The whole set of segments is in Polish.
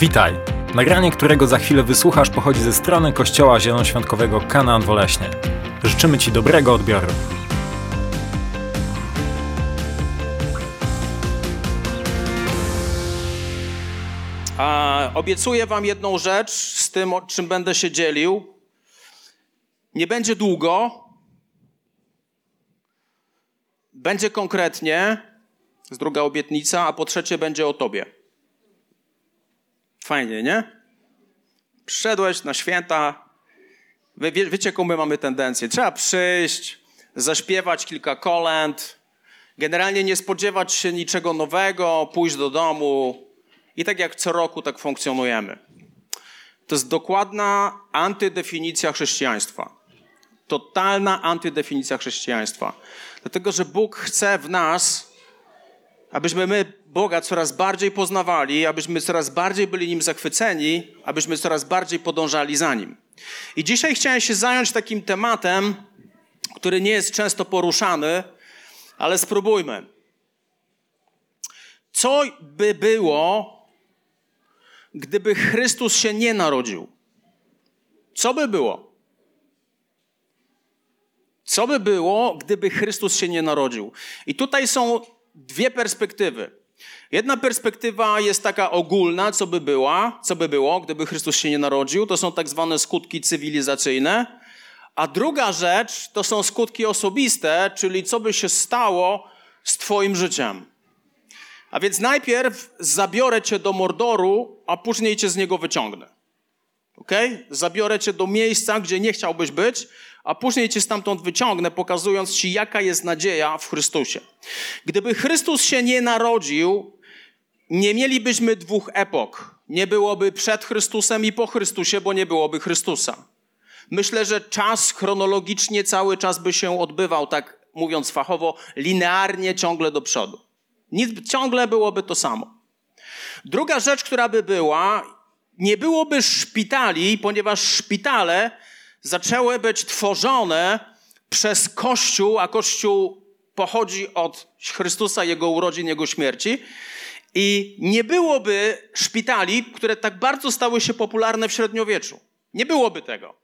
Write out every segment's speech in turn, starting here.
Witaj! Nagranie, którego za chwilę wysłuchasz, pochodzi ze strony Kościoła Zielonoświątkowego Kanaan Woleśnie. Życzymy Ci dobrego odbioru. A obiecuję Wam jedną rzecz z tym, o czym będę się dzielił. Nie będzie długo. Będzie konkretnie. Z druga obietnica, a po trzecie będzie o Tobie. Fajnie, nie? Przyszedłeś na święta. Wy, wie, wiecie, jaką my mamy tendencję? Trzeba przyjść, zaśpiewać kilka kolęd, generalnie nie spodziewać się niczego nowego, pójść do domu, i tak jak co roku tak funkcjonujemy. To jest dokładna antydefinicja chrześcijaństwa. Totalna antydefinicja chrześcijaństwa. Dlatego, że Bóg chce w nas, abyśmy my Boga coraz bardziej poznawali, abyśmy coraz bardziej byli Nim zachwyceni, abyśmy coraz bardziej podążali za Nim. I dzisiaj chciałem się zająć takim tematem, który nie jest często poruszany, ale spróbujmy. Co by było, gdyby Chrystus się nie narodził? Co by było? Co by było, gdyby Chrystus się nie narodził? I tutaj są dwie perspektywy. Jedna perspektywa jest taka ogólna, co by była, co by było, gdyby Chrystus się nie narodził. To są tak zwane skutki cywilizacyjne. A druga rzecz to są skutki osobiste, czyli co by się stało z Twoim życiem. A więc najpierw zabiorę cię do Mordoru, a później cię z niego wyciągnę. Ok? Zabiorę cię do miejsca, gdzie nie chciałbyś być, a później cię stamtąd wyciągnę, pokazując ci, jaka jest nadzieja w Chrystusie. Gdyby Chrystus się nie narodził, nie mielibyśmy dwóch epok. Nie byłoby przed Chrystusem i po Chrystusie, bo nie byłoby Chrystusa. Myślę, że czas chronologicznie cały czas by się odbywał, tak mówiąc fachowo, linearnie ciągle do przodu. Nic, ciągle byłoby to samo. Druga rzecz, która by była, nie byłoby szpitali, ponieważ szpitale zaczęły być tworzone przez Kościół, a Kościół pochodzi od Chrystusa, Jego urodzin, Jego śmierci. I nie byłoby szpitali, które tak bardzo stały się popularne w średniowieczu. Nie byłoby tego.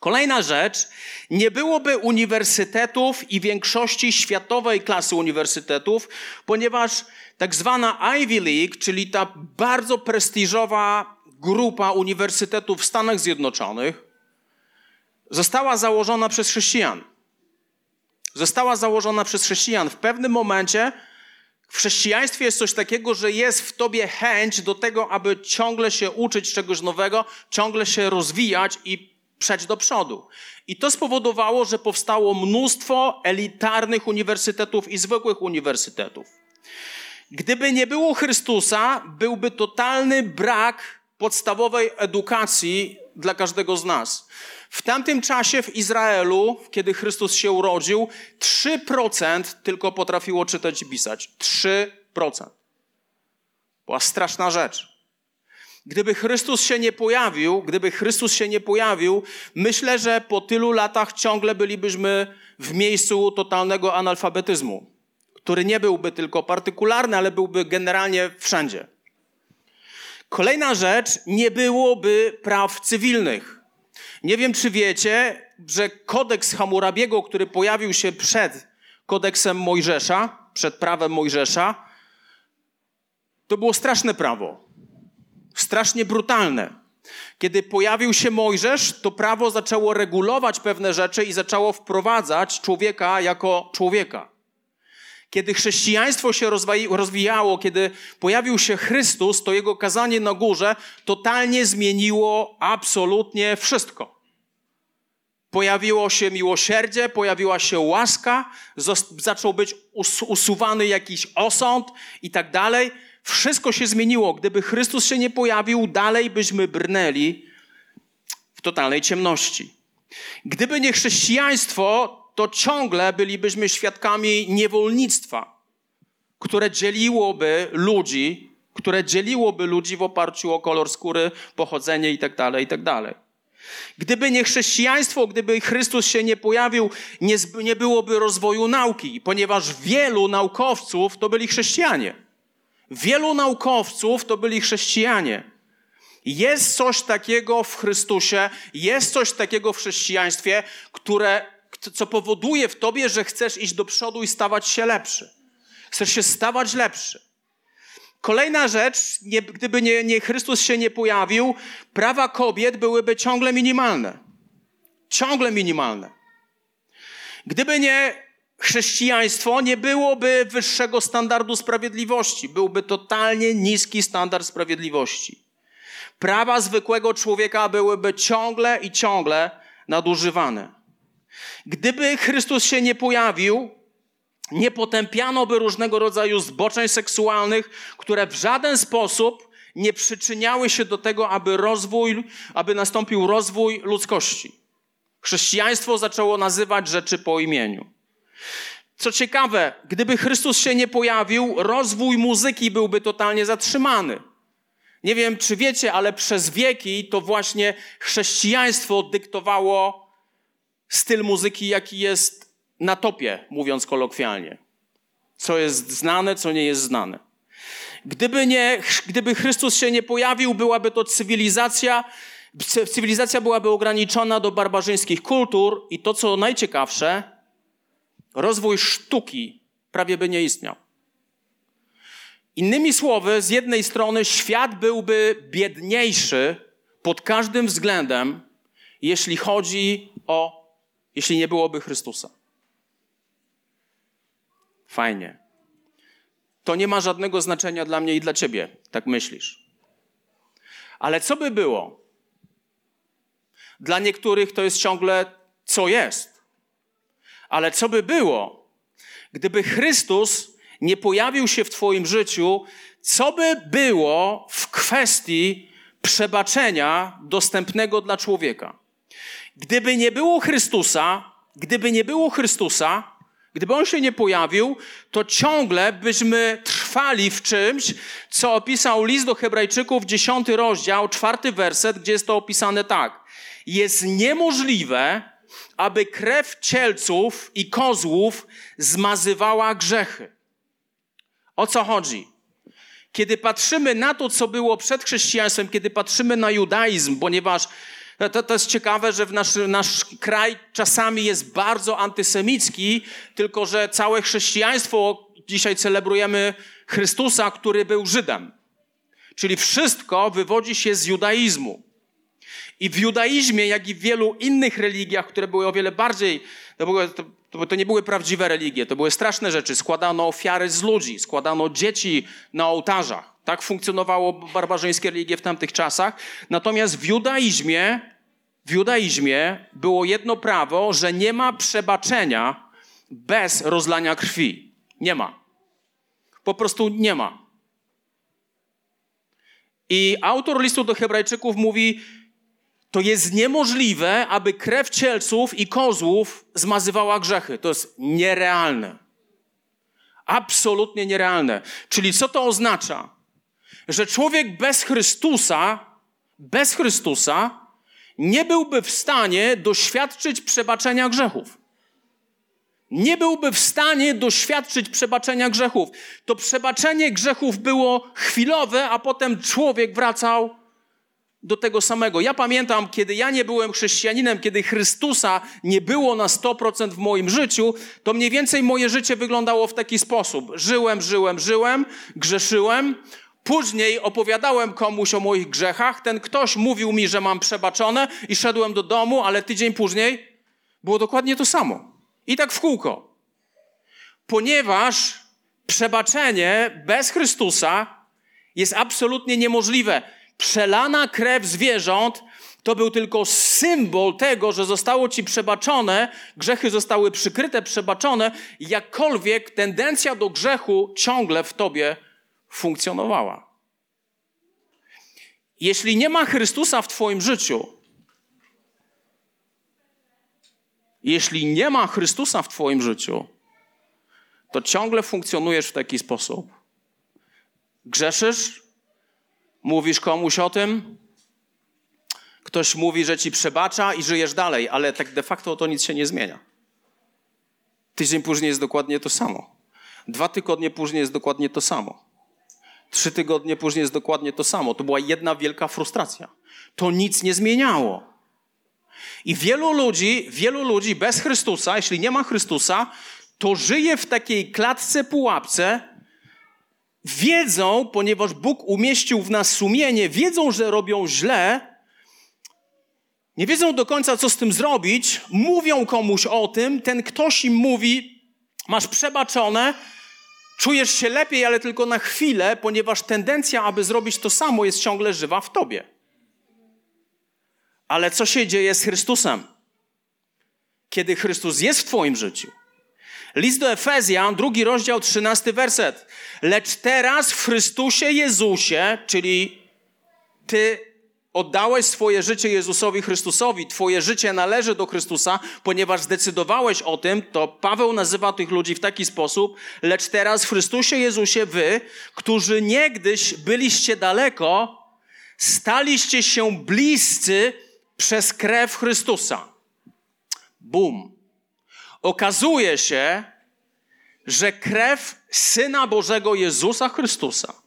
Kolejna rzecz, nie byłoby uniwersytetów i większości światowej klasy uniwersytetów, ponieważ tak zwana Ivy League, czyli ta bardzo prestiżowa grupa uniwersytetów w Stanach Zjednoczonych, została założona przez chrześcijan. Została założona przez chrześcijan. W pewnym momencie w chrześcijaństwie jest coś takiego, że jest w tobie chęć do tego, aby ciągle się uczyć czegoś nowego, ciągle się rozwijać i przejść do przodu. I to spowodowało, że powstało mnóstwo elitarnych uniwersytetów i zwykłych uniwersytetów. Gdyby nie było Chrystusa, byłby totalny brak podstawowej edukacji dla każdego z nas. W tamtym czasie w Izraelu, kiedy Chrystus się urodził, 3% tylko potrafiło czytać i pisać. 3%. Była straszna rzecz. Gdyby Chrystus się nie pojawił, gdyby Chrystus się nie pojawił, myślę, że po tylu latach ciągle bylibyśmy w miejscu totalnego analfabetyzmu, który nie byłby tylko partykularny, ale byłby generalnie wszędzie. Kolejna rzecz, nie byłoby praw cywilnych. Nie wiem, czy wiecie, że kodeks Hammurabiego, który pojawił się przed kodeksem Mojżesza, przed prawem Mojżesza, to było straszne prawo strasznie brutalne. Kiedy pojawił się Mojżesz, to prawo zaczęło regulować pewne rzeczy i zaczęło wprowadzać człowieka jako człowieka. Kiedy chrześcijaństwo się rozwijało, kiedy pojawił się Chrystus, to jego kazanie na górze totalnie zmieniło absolutnie wszystko. Pojawiło się miłosierdzie, pojawiła się łaska, zaczął być usuwany jakiś osąd i tak dalej. Wszystko się zmieniło. Gdyby Chrystus się nie pojawił, dalej byśmy brnęli w totalnej ciemności. Gdyby nie chrześcijaństwo, to ciągle bylibyśmy świadkami niewolnictwa, które dzieliłoby ludzi, które dzieliłoby ludzi w oparciu o kolor skóry, pochodzenie itd., tak itd. Tak gdyby nie chrześcijaństwo, gdyby Chrystus się nie pojawił, nie, nie byłoby rozwoju nauki, ponieważ wielu naukowców to byli chrześcijanie. Wielu naukowców to byli chrześcijanie. Jest coś takiego w Chrystusie, jest coś takiego w chrześcijaństwie, które, co powoduje w tobie, że chcesz iść do przodu i stawać się lepszy. Chcesz się stawać lepszy. Kolejna rzecz, nie, gdyby nie, nie Chrystus się nie pojawił, prawa kobiet byłyby ciągle minimalne. Ciągle minimalne. Gdyby nie chrześcijaństwo, nie byłoby wyższego standardu sprawiedliwości. Byłby totalnie niski standard sprawiedliwości. Prawa zwykłego człowieka byłyby ciągle i ciągle nadużywane. Gdyby Chrystus się nie pojawił, nie potępiano by różnego rodzaju zboczeń seksualnych, które w żaden sposób nie przyczyniały się do tego, aby rozwój, aby nastąpił rozwój ludzkości. Chrześcijaństwo zaczęło nazywać rzeczy po imieniu. Co ciekawe, gdyby Chrystus się nie pojawił, rozwój muzyki byłby totalnie zatrzymany. Nie wiem, czy wiecie, ale przez wieki to właśnie chrześcijaństwo dyktowało styl muzyki, jaki jest na topie, mówiąc kolokwialnie. Co jest znane, co nie jest znane. Gdyby, nie, gdyby Chrystus się nie pojawił, byłaby to cywilizacja, cywilizacja byłaby ograniczona do barbarzyńskich kultur i to, co najciekawsze, rozwój sztuki prawie by nie istniał. Innymi słowy, z jednej strony świat byłby biedniejszy pod każdym względem, jeśli chodzi o, jeśli nie byłoby Chrystusa. Fajnie. To nie ma żadnego znaczenia dla mnie i dla ciebie, tak myślisz. Ale co by było? Dla niektórych to jest ciągle co jest. Ale co by było, gdyby Chrystus nie pojawił się w Twoim życiu, co by było w kwestii przebaczenia dostępnego dla człowieka? Gdyby nie było Chrystusa, gdyby nie było Chrystusa, gdyby on się nie pojawił, to ciągle byśmy trwali w czymś, co opisał list do Hebrajczyków, dziesiąty rozdział, czwarty werset, gdzie jest to opisane tak. Jest niemożliwe, aby krew cielców i kozłów zmazywała grzechy. O co chodzi? Kiedy patrzymy na to, co było przed chrześcijaństwem, kiedy patrzymy na judaizm, ponieważ to, to jest ciekawe, że w nasz, nasz kraj czasami jest bardzo antysemicki, tylko że całe chrześcijaństwo, dzisiaj celebrujemy Chrystusa, który był Żydem. Czyli wszystko wywodzi się z judaizmu. I w judaizmie, jak i w wielu innych religiach, które były o wiele bardziej, to, to, to nie były prawdziwe religie, to były straszne rzeczy. Składano ofiary z ludzi, składano dzieci na ołtarzach. Tak funkcjonowało barbarzyńskie religie w tamtych czasach. Natomiast w judaizmie, w judaizmie było jedno prawo, że nie ma przebaczenia bez rozlania krwi. Nie ma. Po prostu nie ma. I autor listu do Hebrajczyków mówi, to jest niemożliwe, aby krew cielców i kozłów zmazywała grzechy. To jest nierealne. Absolutnie nierealne. Czyli co to oznacza? Że człowiek bez Chrystusa, bez Chrystusa, nie byłby w stanie doświadczyć przebaczenia grzechów. Nie byłby w stanie doświadczyć przebaczenia grzechów. To przebaczenie grzechów było chwilowe, a potem człowiek wracał do tego samego. Ja pamiętam, kiedy ja nie byłem chrześcijaninem, kiedy Chrystusa nie było na 100% w moim życiu, to mniej więcej moje życie wyglądało w taki sposób. Żyłem, żyłem, żyłem, grzeszyłem. Później opowiadałem komuś o moich grzechach. Ten ktoś mówił mi, że mam przebaczone i szedłem do domu, ale tydzień później było dokładnie to samo. I tak w kółko. Ponieważ przebaczenie bez Chrystusa jest absolutnie niemożliwe przelana krew zwierząt to był tylko symbol tego, że zostało ci przebaczone, grzechy zostały przykryte, przebaczone, jakkolwiek tendencja do grzechu ciągle w tobie funkcjonowała. Jeśli nie ma Chrystusa w twoim życiu, jeśli nie ma Chrystusa w twoim życiu, to ciągle funkcjonujesz w taki sposób. Grzeszysz, Mówisz komuś o tym, ktoś mówi, że ci przebacza i żyjesz dalej, ale tak de facto to nic się nie zmienia. Tydzień później jest dokładnie to samo. Dwa tygodnie później jest dokładnie to samo. Trzy tygodnie później jest dokładnie to samo. To była jedna wielka frustracja. To nic nie zmieniało. I wielu ludzi, wielu ludzi bez Chrystusa, jeśli nie ma Chrystusa, to żyje w takiej klatce, pułapce. Wiedzą, ponieważ Bóg umieścił w nas sumienie, wiedzą, że robią źle, nie wiedzą do końca, co z tym zrobić, mówią komuś o tym, ten ktoś im mówi, masz przebaczone, czujesz się lepiej, ale tylko na chwilę, ponieważ tendencja, aby zrobić to samo, jest ciągle żywa w tobie. Ale co się dzieje z Chrystusem? Kiedy Chrystus jest w Twoim życiu. List do Efezjan, drugi rozdział, trzynasty werset. Lecz teraz w Chrystusie Jezusie, czyli Ty oddałeś swoje życie Jezusowi Chrystusowi, Twoje życie należy do Chrystusa, ponieważ zdecydowałeś o tym, to Paweł nazywa tych ludzi w taki sposób, lecz teraz w Chrystusie Jezusie wy, którzy niegdyś byliście daleko, staliście się bliscy przez krew Chrystusa. Bum. Okazuje się, że krew Syna Bożego Jezusa Chrystusa,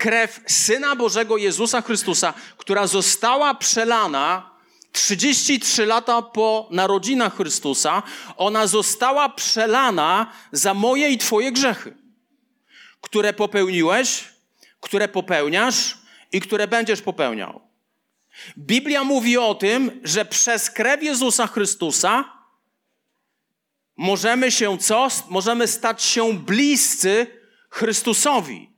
krew Syna Bożego Jezusa Chrystusa, która została przelana 33 lata po narodzinach Chrystusa, ona została przelana za moje i Twoje grzechy, które popełniłeś, które popełniasz i które będziesz popełniał. Biblia mówi o tym, że przez krew Jezusa Chrystusa możemy się co? Możemy stać się bliscy Chrystusowi.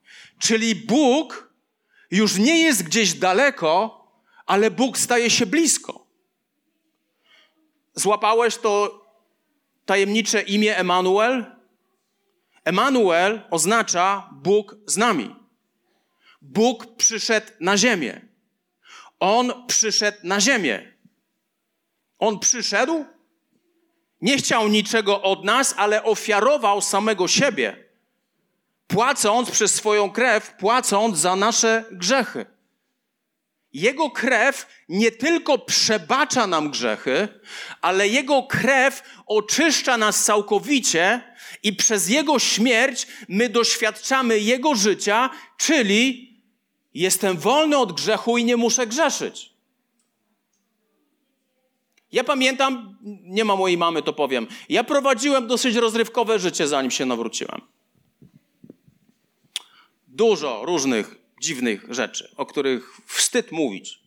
Czyli Bóg już nie jest gdzieś daleko, ale Bóg staje się blisko. Złapałeś to tajemnicze imię Emanuel? Emanuel oznacza Bóg z nami. Bóg przyszedł na ziemię. On przyszedł na ziemię. On przyszedł, nie chciał niczego od nas, ale ofiarował samego siebie, płacąc przez swoją krew, płacąc za nasze grzechy. Jego krew nie tylko przebacza nam grzechy, ale Jego krew oczyszcza nas całkowicie i przez Jego śmierć my doświadczamy Jego życia, czyli Jestem wolny od grzechu i nie muszę grzeszyć. Ja pamiętam, nie ma mojej mamy, to powiem. Ja prowadziłem dosyć rozrywkowe życie, zanim się nawróciłem. Dużo różnych dziwnych rzeczy, o których wstyd mówić.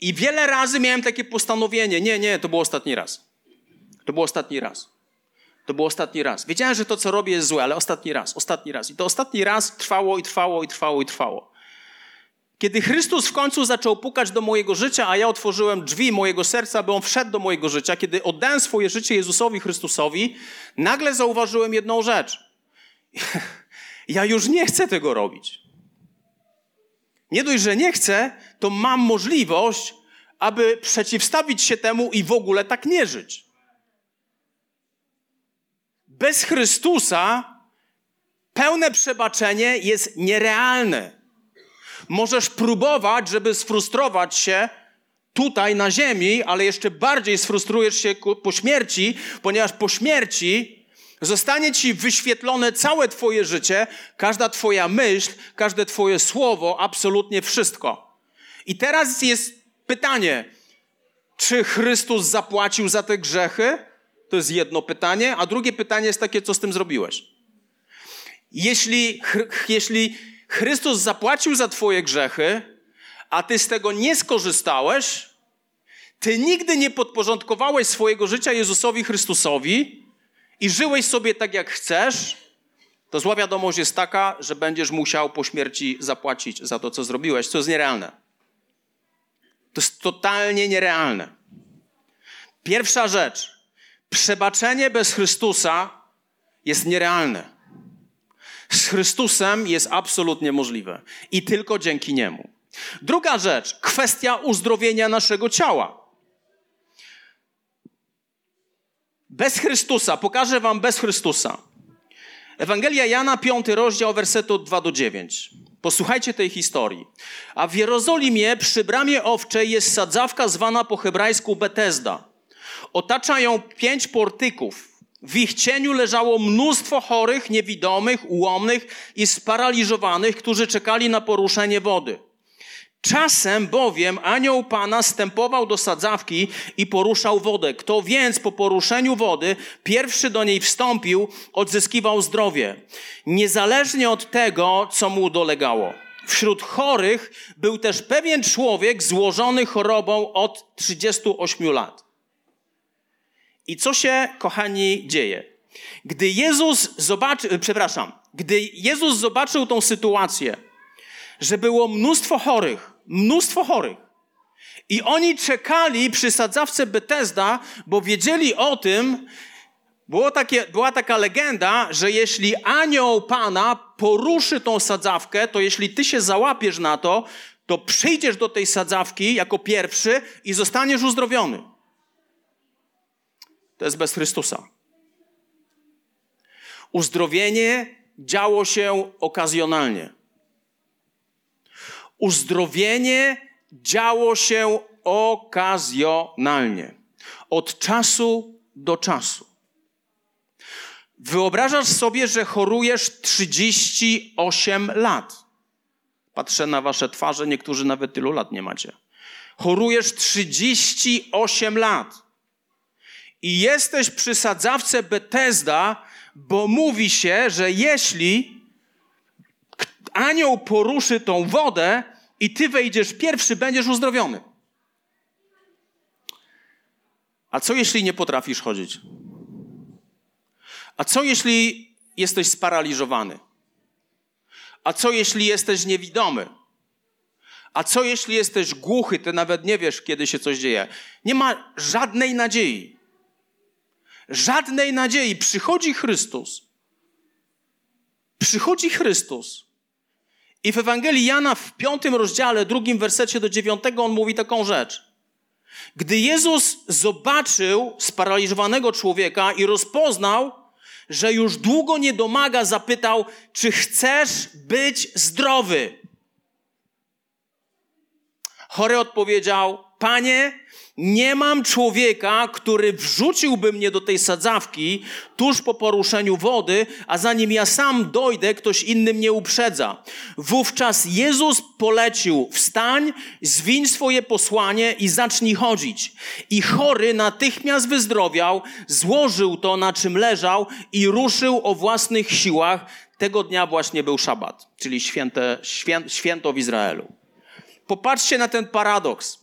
I wiele razy miałem takie postanowienie: nie, nie, to był ostatni raz. To był ostatni raz. To był ostatni raz. Wiedziałem, że to, co robię, jest złe, ale ostatni raz, ostatni raz. I to ostatni raz trwało i trwało i trwało i trwało. Kiedy Chrystus w końcu zaczął pukać do mojego życia, a ja otworzyłem drzwi mojego serca, by on wszedł do mojego życia, kiedy oddałem swoje życie Jezusowi Chrystusowi, nagle zauważyłem jedną rzecz. Ja już nie chcę tego robić. Nie dość, że nie chcę, to mam możliwość, aby przeciwstawić się temu i w ogóle tak nie żyć bez Chrystusa pełne przebaczenie jest nierealne. Możesz próbować, żeby sfrustrować się tutaj na ziemi, ale jeszcze bardziej sfrustrujesz się po śmierci, ponieważ po śmierci zostanie ci wyświetlone całe Twoje życie, każda Twoja myśl, każde Twoje słowo, absolutnie wszystko. I teraz jest pytanie, czy Chrystus zapłacił za te grzechy? To jest jedno pytanie, a drugie pytanie jest takie, co z tym zrobiłeś? Jeśli, jeśli Chrystus zapłacił za Twoje grzechy, a Ty z tego nie skorzystałeś, Ty nigdy nie podporządkowałeś swojego życia Jezusowi Chrystusowi i żyłeś sobie tak, jak chcesz, to zła wiadomość jest taka, że będziesz musiał po śmierci zapłacić za to, co zrobiłeś, co jest nierealne. To jest totalnie nierealne. Pierwsza rzecz. Przebaczenie bez Chrystusa jest nierealne. Z Chrystusem jest absolutnie możliwe i tylko dzięki Niemu. Druga rzecz, kwestia uzdrowienia naszego ciała. Bez Chrystusa, pokażę Wam bez Chrystusa. Ewangelia Jana, 5 rozdział, wersetu 2 do 9. Posłuchajcie tej historii. A w Jerozolimie przy bramie owczej jest sadzawka zwana po hebrajsku Betesda. Otacza ją pięć portyków. W ich cieniu leżało mnóstwo chorych, niewidomych, ułomnych i sparaliżowanych, którzy czekali na poruszenie wody. Czasem bowiem anioł Pana stępował do sadzawki i poruszał wodę. Kto więc po poruszeniu wody pierwszy do niej wstąpił, odzyskiwał zdrowie, niezależnie od tego, co mu dolegało. Wśród chorych był też pewien człowiek złożony chorobą od 38 lat. I co się, kochani, dzieje? Gdy Jezus zobaczył, przepraszam, gdy Jezus zobaczył tą sytuację, że było mnóstwo chorych, mnóstwo chorych, i oni czekali przy sadzawce Bethesda, bo wiedzieli o tym, było takie, była taka legenda, że jeśli anioł Pana poruszy tą sadzawkę, to jeśli ty się załapiesz na to, to przyjdziesz do tej sadzawki jako pierwszy i zostaniesz uzdrowiony. To jest bez Chrystusa. Uzdrowienie działo się okazjonalnie. Uzdrowienie działo się okazjonalnie. Od czasu do czasu. Wyobrażasz sobie, że chorujesz 38 lat. Patrzę na wasze twarze, niektórzy nawet tylu lat nie macie. Chorujesz 38 lat. I jesteś przy sadzawce Bethesda, bo mówi się, że jeśli anioł poruszy tą wodę i ty wejdziesz pierwszy, będziesz uzdrowiony. A co jeśli nie potrafisz chodzić? A co jeśli jesteś sparaliżowany? A co jeśli jesteś niewidomy? A co jeśli jesteś głuchy, ty nawet nie wiesz, kiedy się coś dzieje? Nie ma żadnej nadziei. Żadnej nadziei. Przychodzi Chrystus. Przychodzi Chrystus. I w Ewangelii Jana w piątym rozdziale, drugim wersecie do dziewiątego, on mówi taką rzecz. Gdy Jezus zobaczył sparaliżowanego człowieka i rozpoznał, że już długo nie domaga, zapytał, czy chcesz być zdrowy? Chory odpowiedział, panie, nie mam człowieka, który wrzuciłby mnie do tej sadzawki tuż po poruszeniu wody, a zanim ja sam dojdę, ktoś inny mnie uprzedza. Wówczas Jezus polecił: Wstań, zwiń swoje posłanie i zacznij chodzić. I chory natychmiast wyzdrowiał, złożył to, na czym leżał i ruszył o własnych siłach. Tego dnia właśnie był szabat, czyli święte, świę, święto w Izraelu. Popatrzcie na ten paradoks.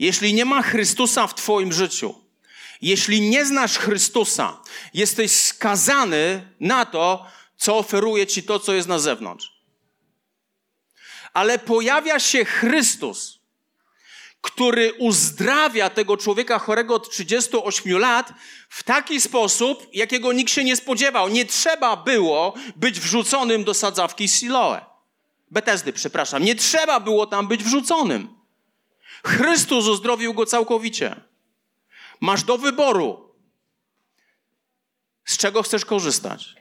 Jeśli nie ma Chrystusa w Twoim życiu, jeśli nie znasz Chrystusa, jesteś skazany na to, co oferuje Ci to, co jest na zewnątrz. Ale pojawia się Chrystus, który uzdrawia tego człowieka chorego od 38 lat w taki sposób, jakiego nikt się nie spodziewał. Nie trzeba było być wrzuconym do sadzawki Siloe. Przepraszam. Nie trzeba było tam być wrzuconym. Chrystus uzdrowił go całkowicie. Masz do wyboru, z czego chcesz korzystać.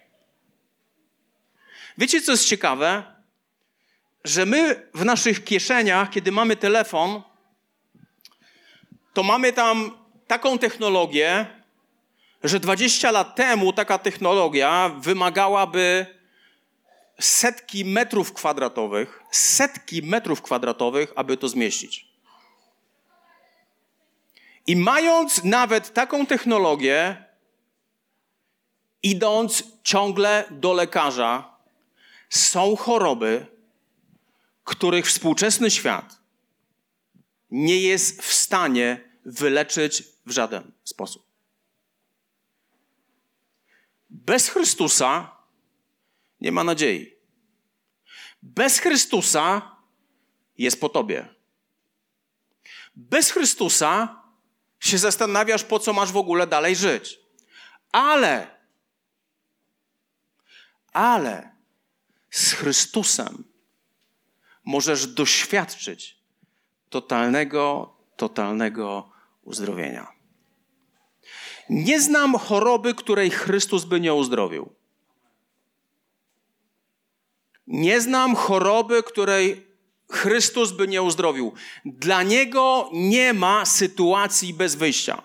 Wiecie, co jest ciekawe? Że my w naszych kieszeniach, kiedy mamy telefon, to mamy tam taką technologię, że 20 lat temu taka technologia wymagałaby setki metrów kwadratowych, setki metrów kwadratowych, aby to zmieścić. I mając nawet taką technologię, idąc ciągle do lekarza, są choroby, których współczesny świat nie jest w stanie wyleczyć w żaden sposób. Bez Chrystusa nie ma nadziei. Bez Chrystusa jest po tobie. Bez Chrystusa się zastanawiasz, po co masz w ogóle dalej żyć. Ale, ale z Chrystusem możesz doświadczyć totalnego, totalnego uzdrowienia. Nie znam choroby, której Chrystus by nie uzdrowił. Nie znam choroby, której Chrystus by nie uzdrowił. Dla niego nie ma sytuacji bez wyjścia.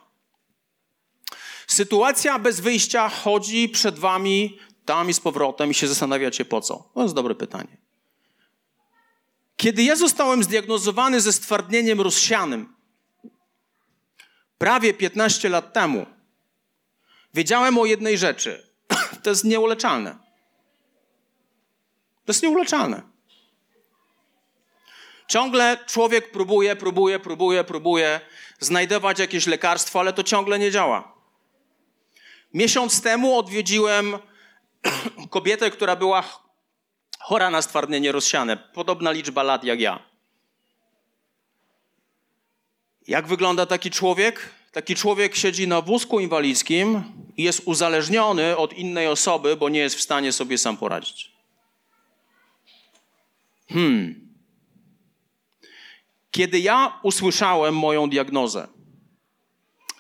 Sytuacja bez wyjścia chodzi przed wami tam i z powrotem i się zastanawiacie po co. To jest dobre pytanie. Kiedy ja zostałem zdiagnozowany ze stwardnieniem rozsianym, prawie 15 lat temu, wiedziałem o jednej rzeczy. To jest nieuleczalne. To jest nieuleczalne. Ciągle człowiek próbuje, próbuje, próbuje, próbuje znajdować jakieś lekarstwo, ale to ciągle nie działa. Miesiąc temu odwiedziłem kobietę, która była chora na stwardnienie rozsiane. Podobna liczba lat jak ja. Jak wygląda taki człowiek? Taki człowiek siedzi na wózku inwalidzkim i jest uzależniony od innej osoby, bo nie jest w stanie sobie sam poradzić. Hmm. Kiedy ja usłyszałem moją diagnozę,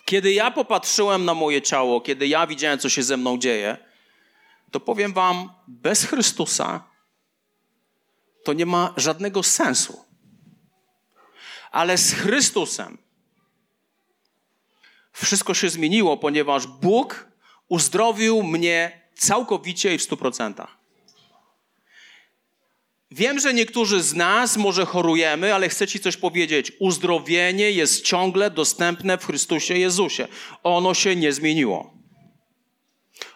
kiedy ja popatrzyłem na moje ciało, kiedy ja widziałem, co się ze mną dzieje, to powiem Wam, bez Chrystusa to nie ma żadnego sensu. Ale z Chrystusem wszystko się zmieniło, ponieważ Bóg uzdrowił mnie całkowicie i w stu procentach. Wiem, że niektórzy z nas może chorujemy, ale chcę Ci coś powiedzieć. Uzdrowienie jest ciągle dostępne w Chrystusie Jezusie. Ono się nie zmieniło.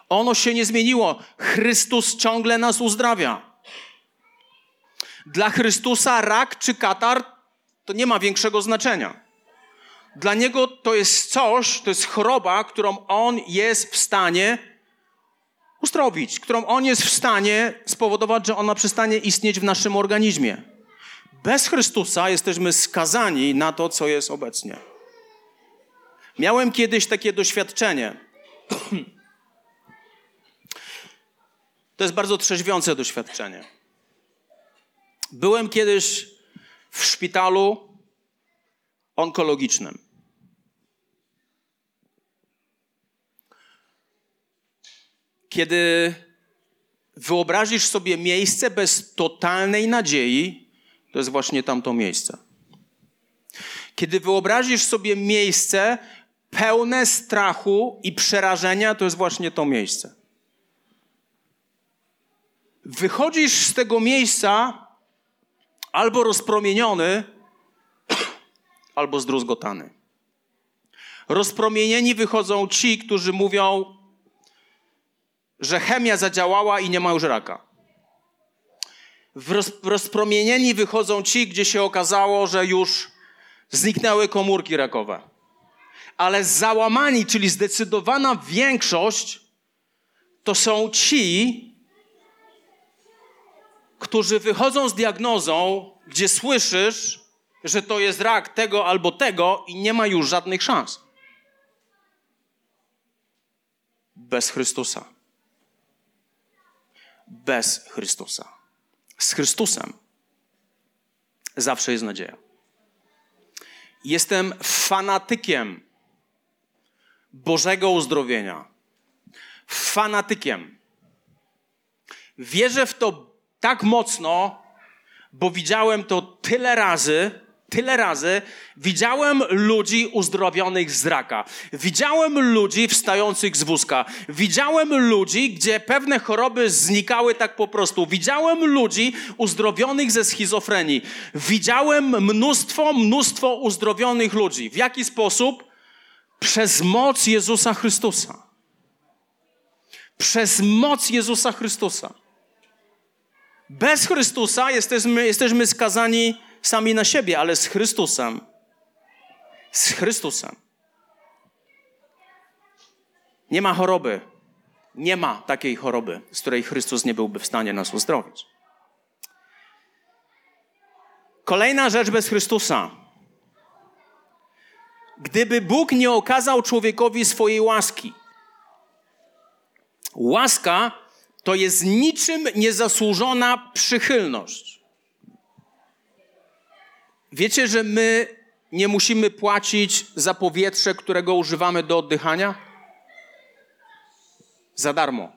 Ono się nie zmieniło. Chrystus ciągle nas uzdrawia. Dla Chrystusa rak czy katar to nie ma większego znaczenia. Dla niego to jest coś, to jest choroba, którą on jest w stanie uzdrowić, którą on jest w stanie spowodować, że ona przestanie istnieć w naszym organizmie. Bez Chrystusa jesteśmy skazani na to, co jest obecnie. Miałem kiedyś takie doświadczenie. To jest bardzo trzeźwiące doświadczenie. Byłem kiedyś w szpitalu onkologicznym. Kiedy wyobrazisz sobie miejsce bez totalnej nadziei, to jest właśnie tamto miejsce. Kiedy wyobrazisz sobie miejsce pełne strachu i przerażenia, to jest właśnie to miejsce. Wychodzisz z tego miejsca albo rozpromieniony, albo zdruzgotany. Rozpromienieni wychodzą ci, którzy mówią, że chemia zadziałała i nie ma już raka. W rozpromienieni wychodzą ci, gdzie się okazało, że już zniknęły komórki rakowe. Ale załamani, czyli zdecydowana większość, to są ci, którzy wychodzą z diagnozą, gdzie słyszysz, że to jest rak tego albo tego i nie ma już żadnych szans. Bez Chrystusa. Bez Chrystusa. Z Chrystusem zawsze jest nadzieja. Jestem fanatykiem Bożego uzdrowienia. Fanatykiem. Wierzę w to tak mocno, bo widziałem to tyle razy, tyle razy. Widziałem ludzi uzdrowionych z raka. Widziałem ludzi wstających z wózka. Widziałem ludzi, gdzie pewne choroby znikały tak po prostu. Widziałem ludzi uzdrowionych ze schizofrenii. Widziałem mnóstwo, mnóstwo uzdrowionych ludzi. W jaki sposób? Przez moc Jezusa Chrystusa. Przez moc Jezusa Chrystusa. Bez Chrystusa jesteśmy, jesteśmy skazani sami na siebie, ale z Chrystusem. Z Chrystusem. Nie ma choroby. Nie ma takiej choroby, z której Chrystus nie byłby w stanie nas uzdrowić. Kolejna rzecz bez Chrystusa. Gdyby Bóg nie okazał człowiekowi swojej łaski, łaska to jest niczym niezasłużona przychylność. Wiecie, że my nie musimy płacić za powietrze, którego używamy do oddychania? Za darmo.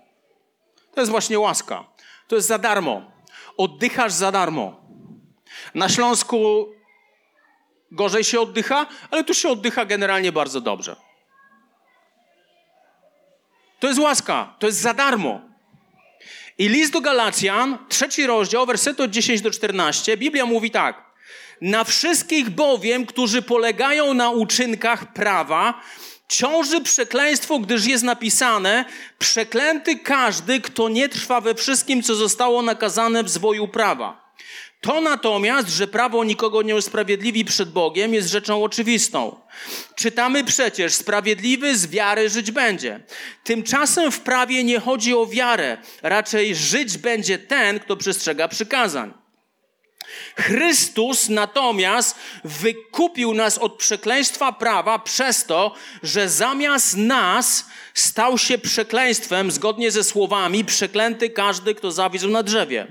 To jest właśnie łaska. To jest za darmo. Oddychasz za darmo. Na Śląsku gorzej się oddycha, ale tu się oddycha generalnie bardzo dobrze. To jest łaska, to jest za darmo. I list do Galacjan, trzeci rozdział, wersety od 10 do 14, Biblia mówi tak. Na wszystkich bowiem, którzy polegają na uczynkach prawa, ciąży przekleństwo, gdyż jest napisane: Przeklęty każdy, kto nie trwa we wszystkim, co zostało nakazane w zwoju prawa. To natomiast, że prawo nikogo nie usprawiedliwi przed Bogiem, jest rzeczą oczywistą. Czytamy przecież, sprawiedliwy z wiary żyć będzie. Tymczasem w prawie nie chodzi o wiarę, raczej żyć będzie ten, kto przestrzega przykazań. Chrystus natomiast wykupił nas od przekleństwa prawa przez to, że zamiast nas stał się przekleństwem, zgodnie ze słowami, przeklęty każdy, kto zawisł na drzewie.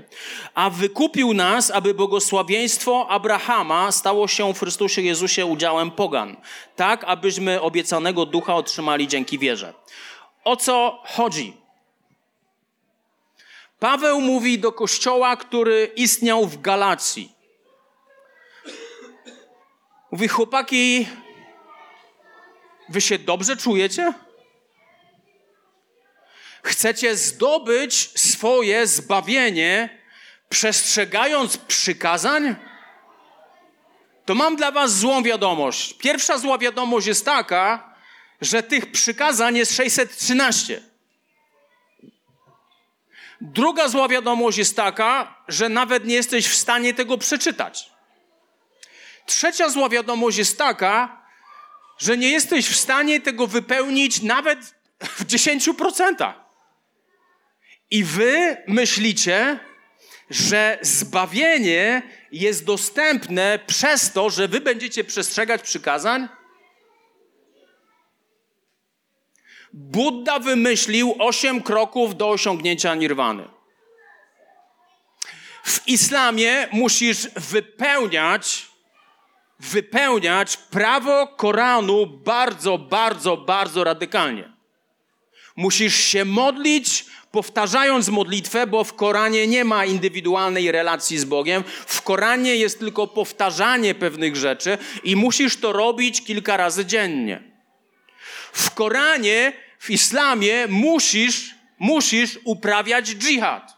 A wykupił nas, aby błogosławieństwo Abrahama stało się w Chrystusie Jezusie udziałem pogan, tak abyśmy obiecanego ducha otrzymali dzięki wierze. O co chodzi? Paweł mówi do kościoła, który istniał w Galacji. Mówi, chłopaki, wy się dobrze czujecie? Chcecie zdobyć swoje zbawienie, przestrzegając przykazań? To mam dla was złą wiadomość. Pierwsza zła wiadomość jest taka, że tych przykazań jest 613. Druga zła wiadomość jest taka, że nawet nie jesteś w stanie tego przeczytać. Trzecia zła wiadomość jest taka, że nie jesteś w stanie tego wypełnić nawet w 10%. I wy myślicie, że zbawienie jest dostępne przez to, że wy będziecie przestrzegać przykazań? Buddha wymyślił osiem kroków do osiągnięcia nirwany. W islamie musisz wypełniać, wypełniać prawo Koranu bardzo, bardzo, bardzo radykalnie. Musisz się modlić, powtarzając modlitwę, bo w Koranie nie ma indywidualnej relacji z Bogiem. W Koranie jest tylko powtarzanie pewnych rzeczy i musisz to robić kilka razy dziennie. W Koranie, w islamie musisz, musisz uprawiać dżihad.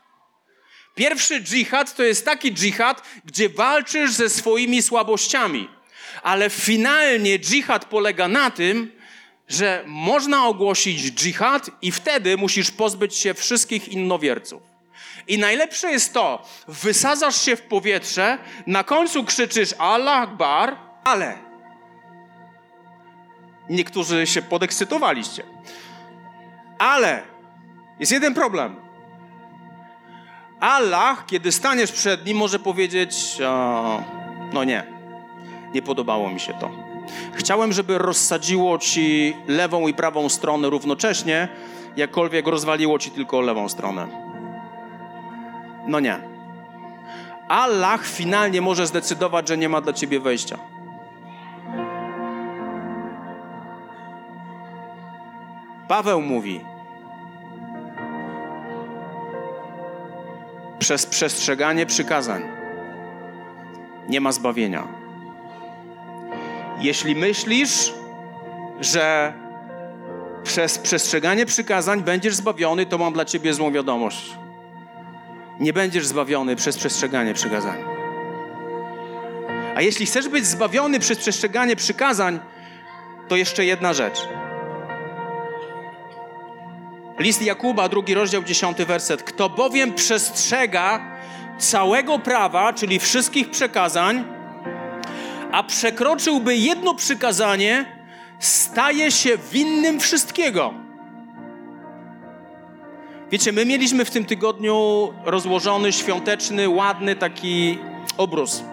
Pierwszy dżihad to jest taki dżihad, gdzie walczysz ze swoimi słabościami. Ale finalnie dżihad polega na tym, że można ogłosić dżihad i wtedy musisz pozbyć się wszystkich innowierców. I najlepsze jest to, wysadzasz się w powietrze, na końcu krzyczysz Allah Akbar, ale niektórzy się podekscytowaliście. Ale jest jeden problem. Allah, kiedy staniesz przed nim, może powiedzieć: o, No nie, nie podobało mi się to. Chciałem, żeby rozsadziło ci lewą i prawą stronę równocześnie, jakkolwiek rozwaliło ci tylko lewą stronę. No nie. Allah finalnie może zdecydować, że nie ma dla ciebie wejścia. Paweł mówi: Przez przestrzeganie przykazań nie ma zbawienia. Jeśli myślisz, że przez przestrzeganie przykazań będziesz zbawiony, to mam dla ciebie złą wiadomość. Nie będziesz zbawiony przez przestrzeganie przykazań. A jeśli chcesz być zbawiony przez przestrzeganie przykazań, to jeszcze jedna rzecz. List Jakuba, drugi rozdział, dziesiąty werset. Kto bowiem przestrzega całego prawa, czyli wszystkich przekazań, a przekroczyłby jedno przykazanie, staje się winnym wszystkiego. Wiecie, my mieliśmy w tym tygodniu rozłożony świąteczny, ładny taki obrus.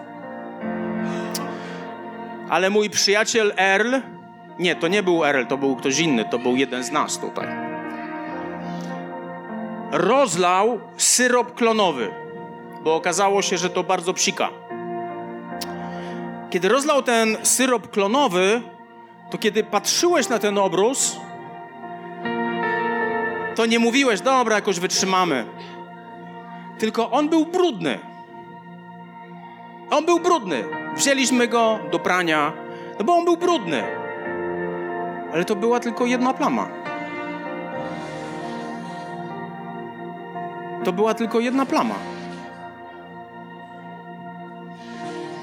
Ale mój przyjaciel Earl, nie, to nie był Earl, to był ktoś inny, to był jeden z nas tutaj. Rozlał syrop klonowy, bo okazało się, że to bardzo psika. Kiedy rozlał ten syrop klonowy, to kiedy patrzyłeś na ten obrus, to nie mówiłeś, dobra, jakoś wytrzymamy. Tylko on był brudny. On był brudny. Wzięliśmy go do prania, no bo on był brudny. Ale to była tylko jedna plama. To była tylko jedna plama.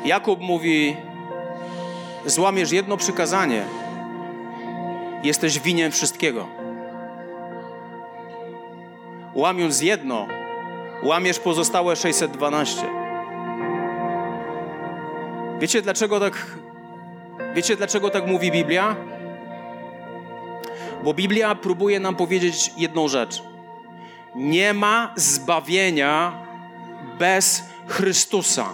Jakub mówi: Złamiesz jedno przykazanie, jesteś winien wszystkiego. Łamiąc jedno, łamiesz pozostałe 612. Wiecie dlaczego tak Wiecie dlaczego tak mówi Biblia? Bo Biblia próbuje nam powiedzieć jedną rzecz. Nie ma zbawienia bez Chrystusa.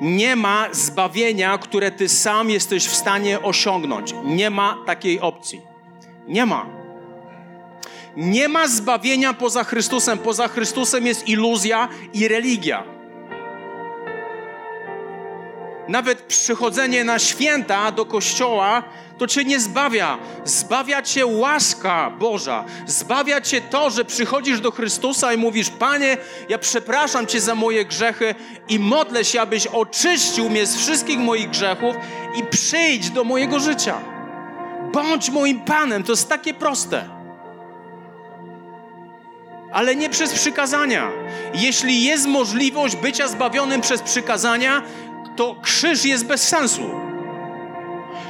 Nie ma zbawienia, które ty sam jesteś w stanie osiągnąć. Nie ma takiej opcji. Nie ma. Nie ma zbawienia poza Chrystusem. Poza Chrystusem jest iluzja i religia. Nawet przychodzenie na święta do kościoła to cię nie zbawia. Zbawia cię łaska Boża. Zbawia cię to, że przychodzisz do Chrystusa i mówisz: Panie, ja przepraszam cię za moje grzechy i modlę się, abyś oczyścił mnie z wszystkich moich grzechów i przyjdź do mojego życia. Bądź moim Panem. To jest takie proste ale nie przez przykazania. Jeśli jest możliwość bycia zbawionym przez przykazania, to krzyż jest bez sensu.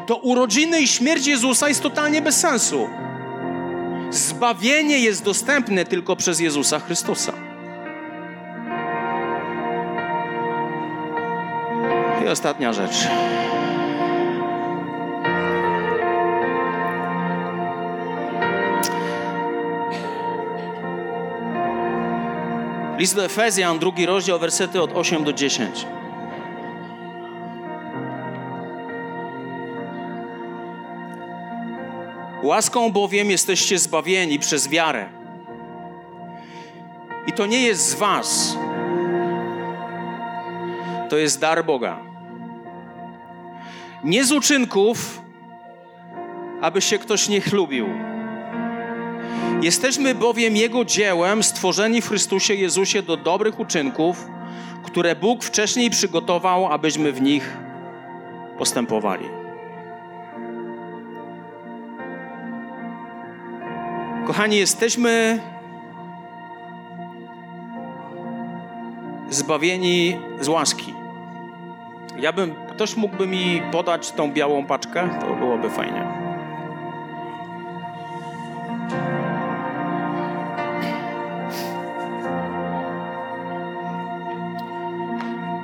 To urodziny i śmierć Jezusa jest totalnie bez sensu. Zbawienie jest dostępne tylko przez Jezusa Chrystusa. I ostatnia rzecz. List do Efezjan, drugi rozdział, wersety od 8 do 10. Łaską bowiem jesteście zbawieni przez wiarę. I to nie jest z Was, to jest dar Boga. Nie z uczynków, aby się ktoś nie chlubił. Jesteśmy bowiem Jego dziełem, stworzeni w Chrystusie Jezusie do dobrych uczynków, które Bóg wcześniej przygotował, abyśmy w nich postępowali. Kochani, jesteśmy zbawieni z łaski. Ja bym, ktoś mógłby mi podać tą białą paczkę? To byłoby fajnie.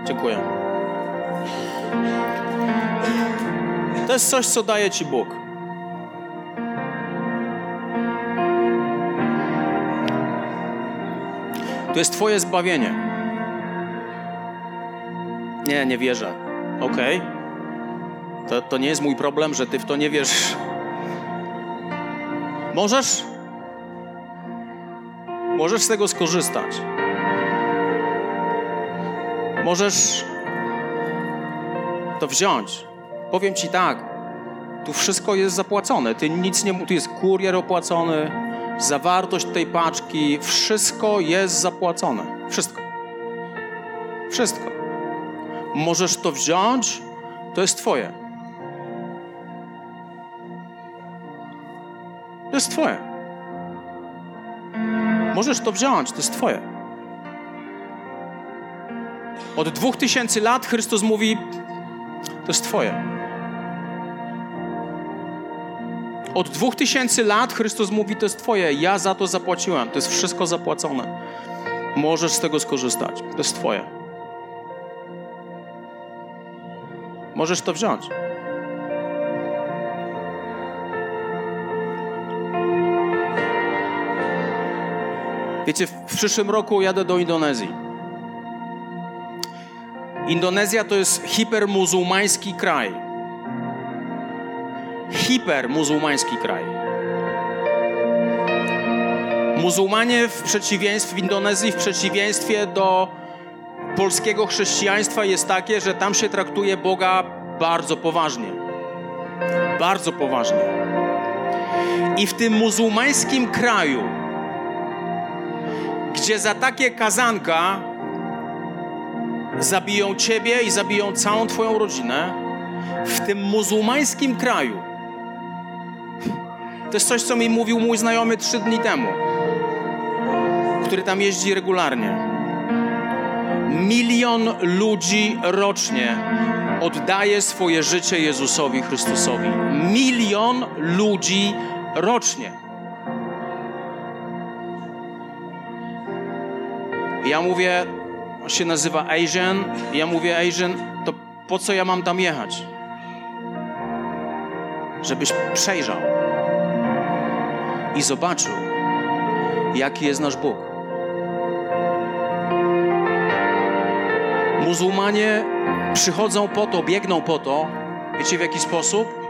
Dziękuję. To jest coś, co daje Ci Bóg. To jest Twoje zbawienie. Nie, nie wierzę. Okej. Okay. To, to nie jest mój problem, że Ty w to nie wierzysz. Możesz? Możesz z tego skorzystać. Możesz to wziąć. Powiem Ci tak, tu wszystko jest zapłacone. Ty nic nie... Tu jest kurier opłacony, zawartość tej paczki, wszystko jest zapłacone. Wszystko. Wszystko. Możesz to wziąć, to jest Twoje. To jest Twoje. Możesz to wziąć, to jest Twoje. Od dwóch tysięcy lat Chrystus mówi: To jest Twoje. Od dwóch tysięcy lat Chrystus mówi, to jest Twoje, ja za to zapłaciłem, to jest wszystko zapłacone. Możesz z tego skorzystać, to jest Twoje. Możesz to wziąć. Wiecie, w przyszłym roku jadę do Indonezji. Indonezja to jest hipermuzułmański kraj hipermuzułmański kraj. Muzułmanie w przeciwieństwie w Indonezji, w przeciwieństwie do polskiego chrześcijaństwa jest takie, że tam się traktuje Boga bardzo poważnie. Bardzo poważnie. I w tym muzułmańskim kraju, gdzie za takie kazanka zabiją ciebie i zabiją całą twoją rodzinę, w tym muzułmańskim kraju to jest coś, co mi mówił mój znajomy trzy dni temu. który tam jeździ regularnie. Milion ludzi rocznie oddaje swoje życie Jezusowi Chrystusowi. Milion ludzi rocznie. Ja mówię, on się nazywa Asian. Ja mówię, Asian, to po co ja mam tam jechać? Żebyś przejrzał i zobaczył, jaki jest nasz Bóg. Muzułmanie przychodzą po to, biegną po to, wiecie w jaki sposób?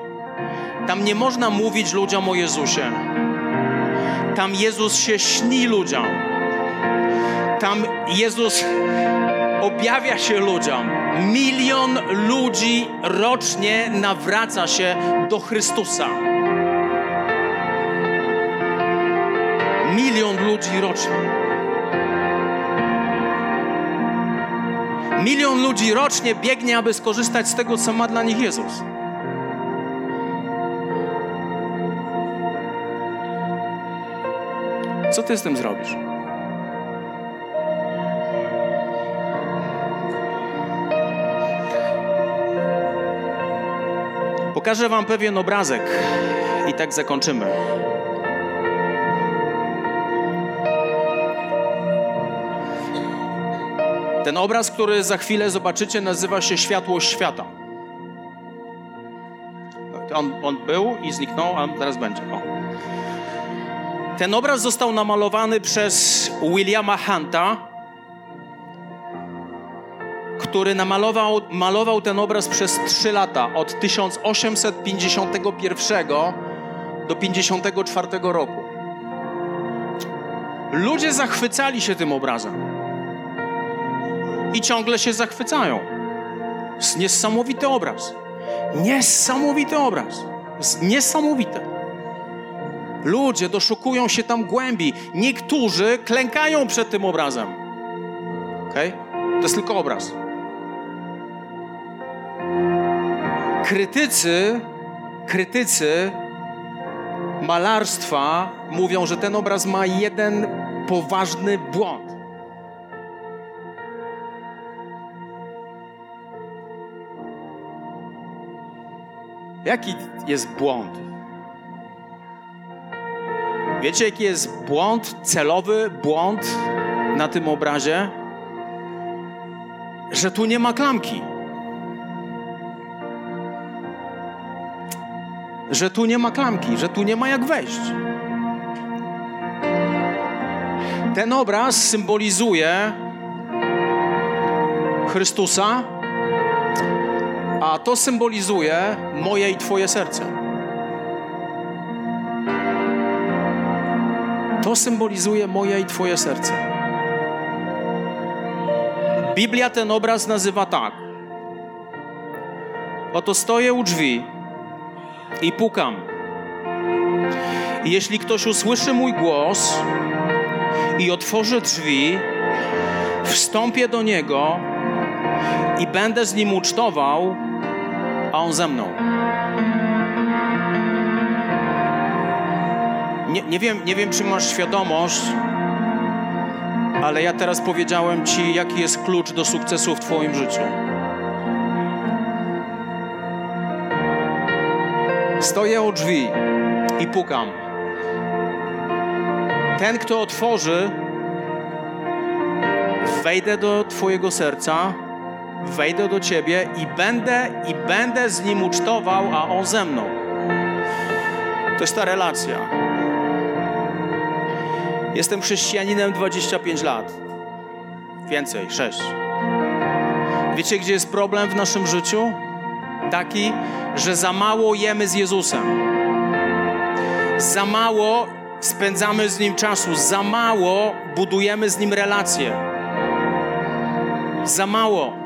Tam nie można mówić ludziom o Jezusie. Tam Jezus się śni ludziom. Tam Jezus objawia się ludziom. Milion ludzi rocznie nawraca się do Chrystusa. Milion ludzi rocznie. Milion ludzi rocznie biegnie, aby skorzystać z tego, co ma dla nich Jezus. Co ty z tym zrobisz? Pokażę Wam pewien obrazek i tak zakończymy. Ten obraz, który za chwilę zobaczycie, nazywa się Światłość Świata. On, on był i zniknął, a teraz będzie. O. Ten obraz został namalowany przez Williama Hunta, który namalował malował ten obraz przez trzy lata, od 1851 do 54 roku. Ludzie zachwycali się tym obrazem i ciągle się zachwycają. Niesamowity obraz. Niesamowity obraz. Niesamowite. Ludzie doszukują się tam głębi. Niektórzy klękają przed tym obrazem. Ok? To jest tylko obraz. Krytycy, krytycy malarstwa mówią, że ten obraz ma jeden poważny błąd. Jaki jest błąd? Wiecie, jaki jest błąd, celowy błąd na tym obrazie? Że tu nie ma klamki. Że tu nie ma klamki, że tu nie ma jak wejść. Ten obraz symbolizuje Chrystusa, a to symbolizuje moje i Twoje serce. To symbolizuje moje i Twoje serce. Biblia ten obraz nazywa tak. Oto stoję u drzwi i pukam. Jeśli ktoś usłyszy mój głos i otworzy drzwi, wstąpię do niego i będę z nim ucztował a On ze mną. Nie, nie, wiem, nie wiem, czy masz świadomość, ale ja teraz powiedziałem Ci, jaki jest klucz do sukcesu w Twoim życiu. Stoję u drzwi i pukam. Ten, kto otworzy, wejdę do Twojego serca wejdę do Ciebie i będę, i będę z Nim ucztował, a On ze mną. To jest ta relacja. Jestem chrześcijaninem 25 lat. Więcej, 6. Wiecie, gdzie jest problem w naszym życiu? Taki, że za mało jemy z Jezusem. Za mało spędzamy z Nim czasu. Za mało budujemy z Nim relacje. Za mało.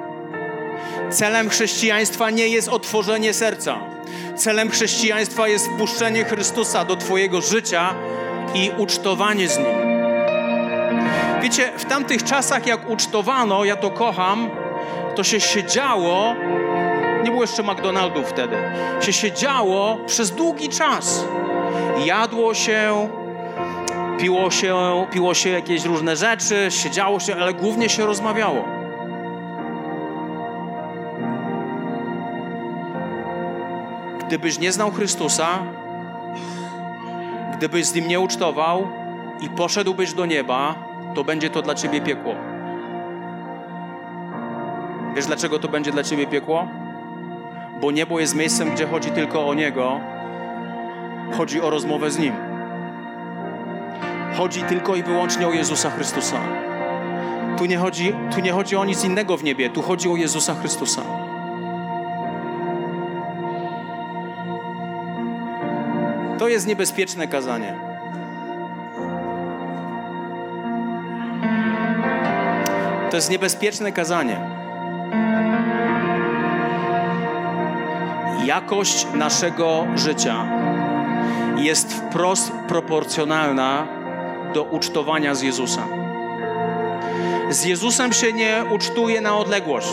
Celem chrześcijaństwa nie jest otworzenie serca. Celem chrześcijaństwa jest wpuszczenie Chrystusa do Twojego życia i ucztowanie z Nim. Wiecie, w tamtych czasach, jak ucztowano, ja to kocham, to się siedziało, nie było jeszcze McDonaldów wtedy, się siedziało przez długi czas. Jadło się, Piło się, piło się jakieś różne rzeczy, siedziało się, ale głównie się rozmawiało. Gdybyś nie znał Chrystusa, gdybyś z Nim nie ucztował i poszedłbyś do nieba, to będzie to dla Ciebie piekło. Wiesz, dlaczego to będzie dla Ciebie piekło? Bo niebo jest miejscem, gdzie chodzi tylko o Niego, chodzi o rozmowę z Nim. Chodzi tylko i wyłącznie o Jezusa Chrystusa. Tu nie chodzi, tu nie chodzi o nic innego w niebie, tu chodzi o Jezusa Chrystusa. To jest niebezpieczne kazanie. To jest niebezpieczne kazanie. Jakość naszego życia jest wprost proporcjonalna do ucztowania z Jezusem. Z Jezusem się nie ucztuje na odległość.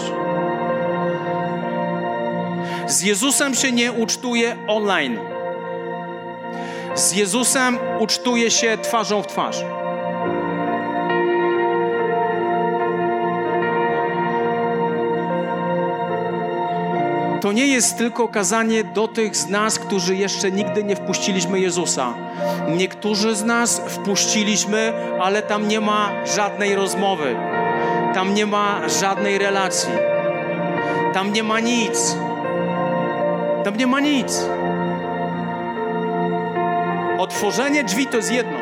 Z Jezusem się nie ucztuje online. Z Jezusem ucztuje się twarzą w twarz. To nie jest tylko kazanie do tych z nas, którzy jeszcze nigdy nie wpuściliśmy Jezusa. Niektórzy z nas wpuściliśmy, ale tam nie ma żadnej rozmowy, tam nie ma żadnej relacji, tam nie ma nic. Tam nie ma nic. Otworzenie drzwi to jest jedno,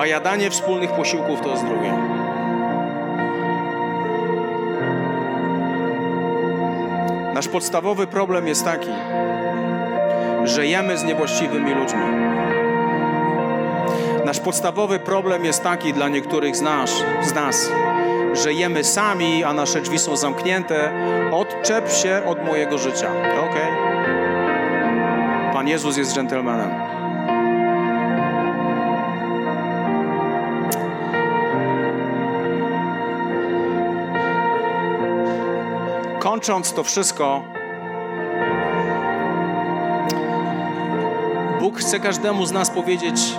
a jadanie wspólnych posiłków to jest drugie. Nasz podstawowy problem jest taki, że jemy z niewłaściwymi ludźmi. Nasz podstawowy problem jest taki dla niektórych z nas, z nas, że jemy sami, a nasze drzwi są zamknięte. Odczep się od mojego życia. Ok. Pan Jezus jest dżentelmenem. Kończąc to wszystko, Bóg chce każdemu z nas powiedzieć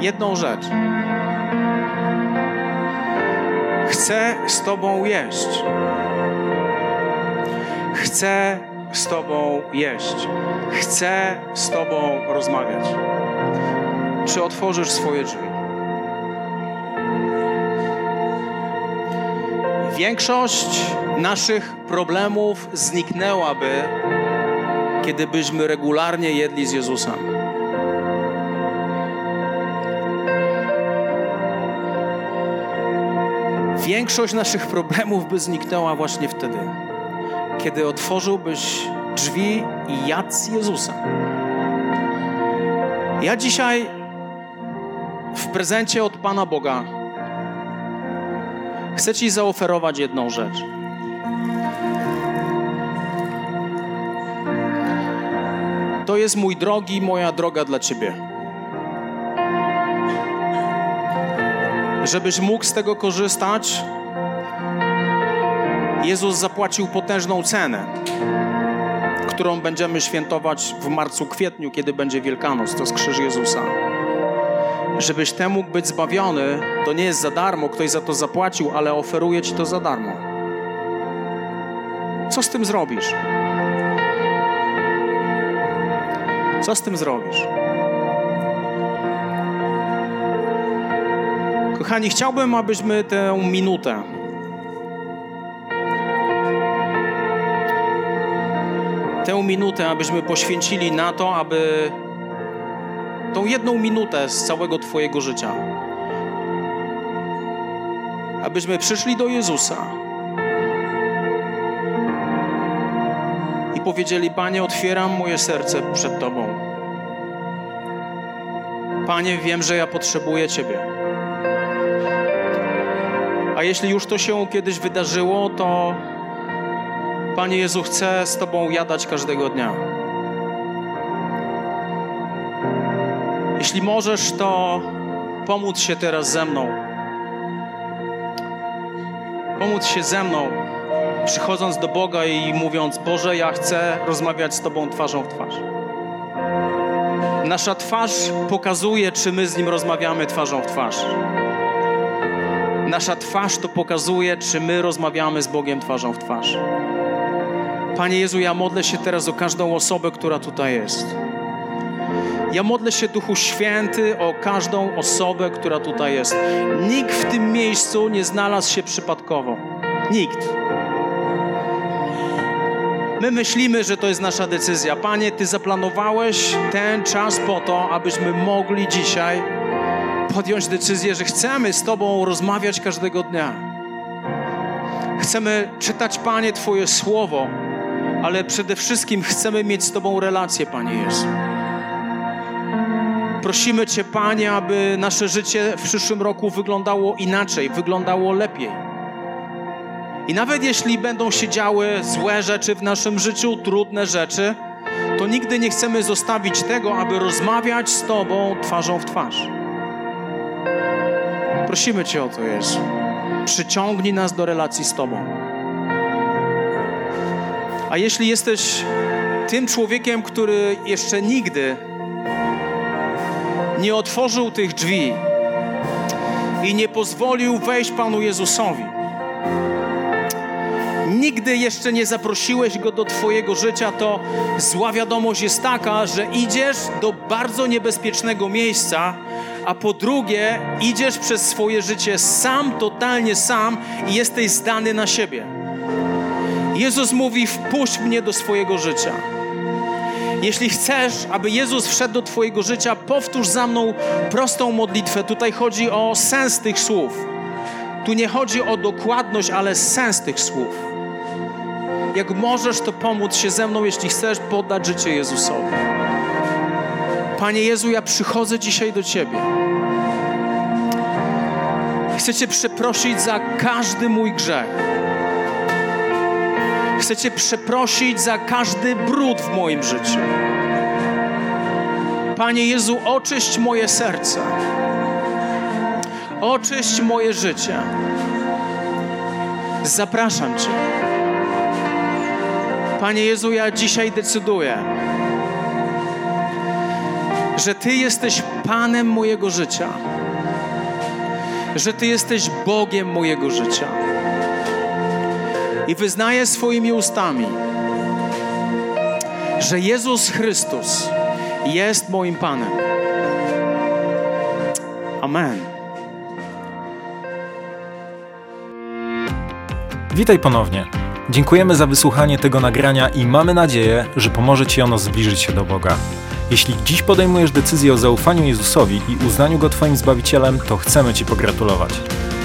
jedną rzecz. Chcę z Tobą jeść. Chcę z Tobą jeść. Chcę z Tobą rozmawiać. Czy otworzysz swoje drzwi? Większość naszych problemów zniknęłaby, kiedybyśmy regularnie jedli z Jezusem. Większość naszych problemów by zniknęła właśnie wtedy, kiedy otworzyłbyś drzwi i jadł z Jezusem. Ja dzisiaj w prezencie od Pana Boga chcę Ci zaoferować jedną rzecz. To jest mój drogi, moja droga dla Ciebie. Żebyś mógł z tego korzystać, Jezus zapłacił potężną cenę, którą będziemy świętować w marcu, kwietniu, kiedy będzie Wielkanoc. To jest krzyż Jezusa. Żebyś ten mógł być zbawiony, to nie jest za darmo, ktoś za to zapłacił, ale oferuje Ci to za darmo. Co z tym zrobisz? Co z tym zrobisz? Kochani, chciałbym, abyśmy tę minutę tę minutę, abyśmy poświęcili na to, aby tą jedną minutę z całego Twojego życia, abyśmy przyszli do Jezusa i powiedzieli: Panie, otwieram moje serce przed Tobą. Panie, wiem, że ja potrzebuję Ciebie. A jeśli już to się kiedyś wydarzyło, to Panie Jezu, chcę z Tobą jadać każdego dnia. Jeśli możesz, to pomóc się teraz ze mną. Pomóc się ze mną, przychodząc do Boga i mówiąc: Boże, ja chcę rozmawiać z Tobą twarzą w twarz. Nasza twarz pokazuje, czy my z Nim rozmawiamy twarzą w twarz. Nasza twarz to pokazuje, czy my rozmawiamy z Bogiem twarzą w twarz. Panie Jezu, ja modlę się teraz o każdą osobę, która tutaj jest. Ja modlę się, Duchu Święty, o każdą osobę, która tutaj jest. Nikt w tym miejscu nie znalazł się przypadkowo. Nikt. My myślimy, że to jest nasza decyzja. Panie, Ty zaplanowałeś ten czas po to, abyśmy mogli dzisiaj podjąć decyzję, że chcemy z Tobą rozmawiać każdego dnia. Chcemy czytać, Panie, Twoje słowo, ale przede wszystkim chcemy mieć z Tobą relację, Panie Jezu. Prosimy Cię, Panie, aby nasze życie w przyszłym roku wyglądało inaczej, wyglądało lepiej. I nawet jeśli będą się działy złe rzeczy w naszym życiu, trudne rzeczy, to nigdy nie chcemy zostawić tego, aby rozmawiać z Tobą twarzą w twarz. Prosimy Cię o to, Jezu. Przyciągnij nas do relacji z Tobą. A jeśli jesteś tym człowiekiem, który jeszcze nigdy nie otworzył tych drzwi i nie pozwolił wejść Panu Jezusowi, nigdy jeszcze nie zaprosiłeś Go do Twojego życia, to zła wiadomość jest taka, że idziesz do bardzo niebezpiecznego miejsca, a po drugie idziesz przez swoje życie sam, totalnie sam i jesteś zdany na siebie. Jezus mówi: Wpuść mnie do swojego życia. Jeśli chcesz, aby Jezus wszedł do Twojego życia, powtórz za mną prostą modlitwę. Tutaj chodzi o sens tych słów. Tu nie chodzi o dokładność, ale sens tych słów. Jak możesz, to pomóc się ze mną, jeśli chcesz poddać życie Jezusowi. Panie Jezu, ja przychodzę dzisiaj do Ciebie. Chcę Cię przeprosić za każdy mój grzech. Chcę Cię przeprosić za każdy brud w moim życiu. Panie Jezu, oczyść moje serce. Oczyść moje życie. Zapraszam Cię. Panie Jezu, ja dzisiaj decyduję, że Ty jesteś Panem mojego życia, że Ty jesteś Bogiem mojego życia. I wyznaję swoimi ustami, że Jezus Chrystus jest moim Panem. Amen. Witaj ponownie. Dziękujemy za wysłuchanie tego nagrania i mamy nadzieję, że pomoże Ci ono zbliżyć się do Boga. Jeśli dziś podejmujesz decyzję o zaufaniu Jezusowi i uznaniu Go Twoim Zbawicielem, to chcemy Ci pogratulować.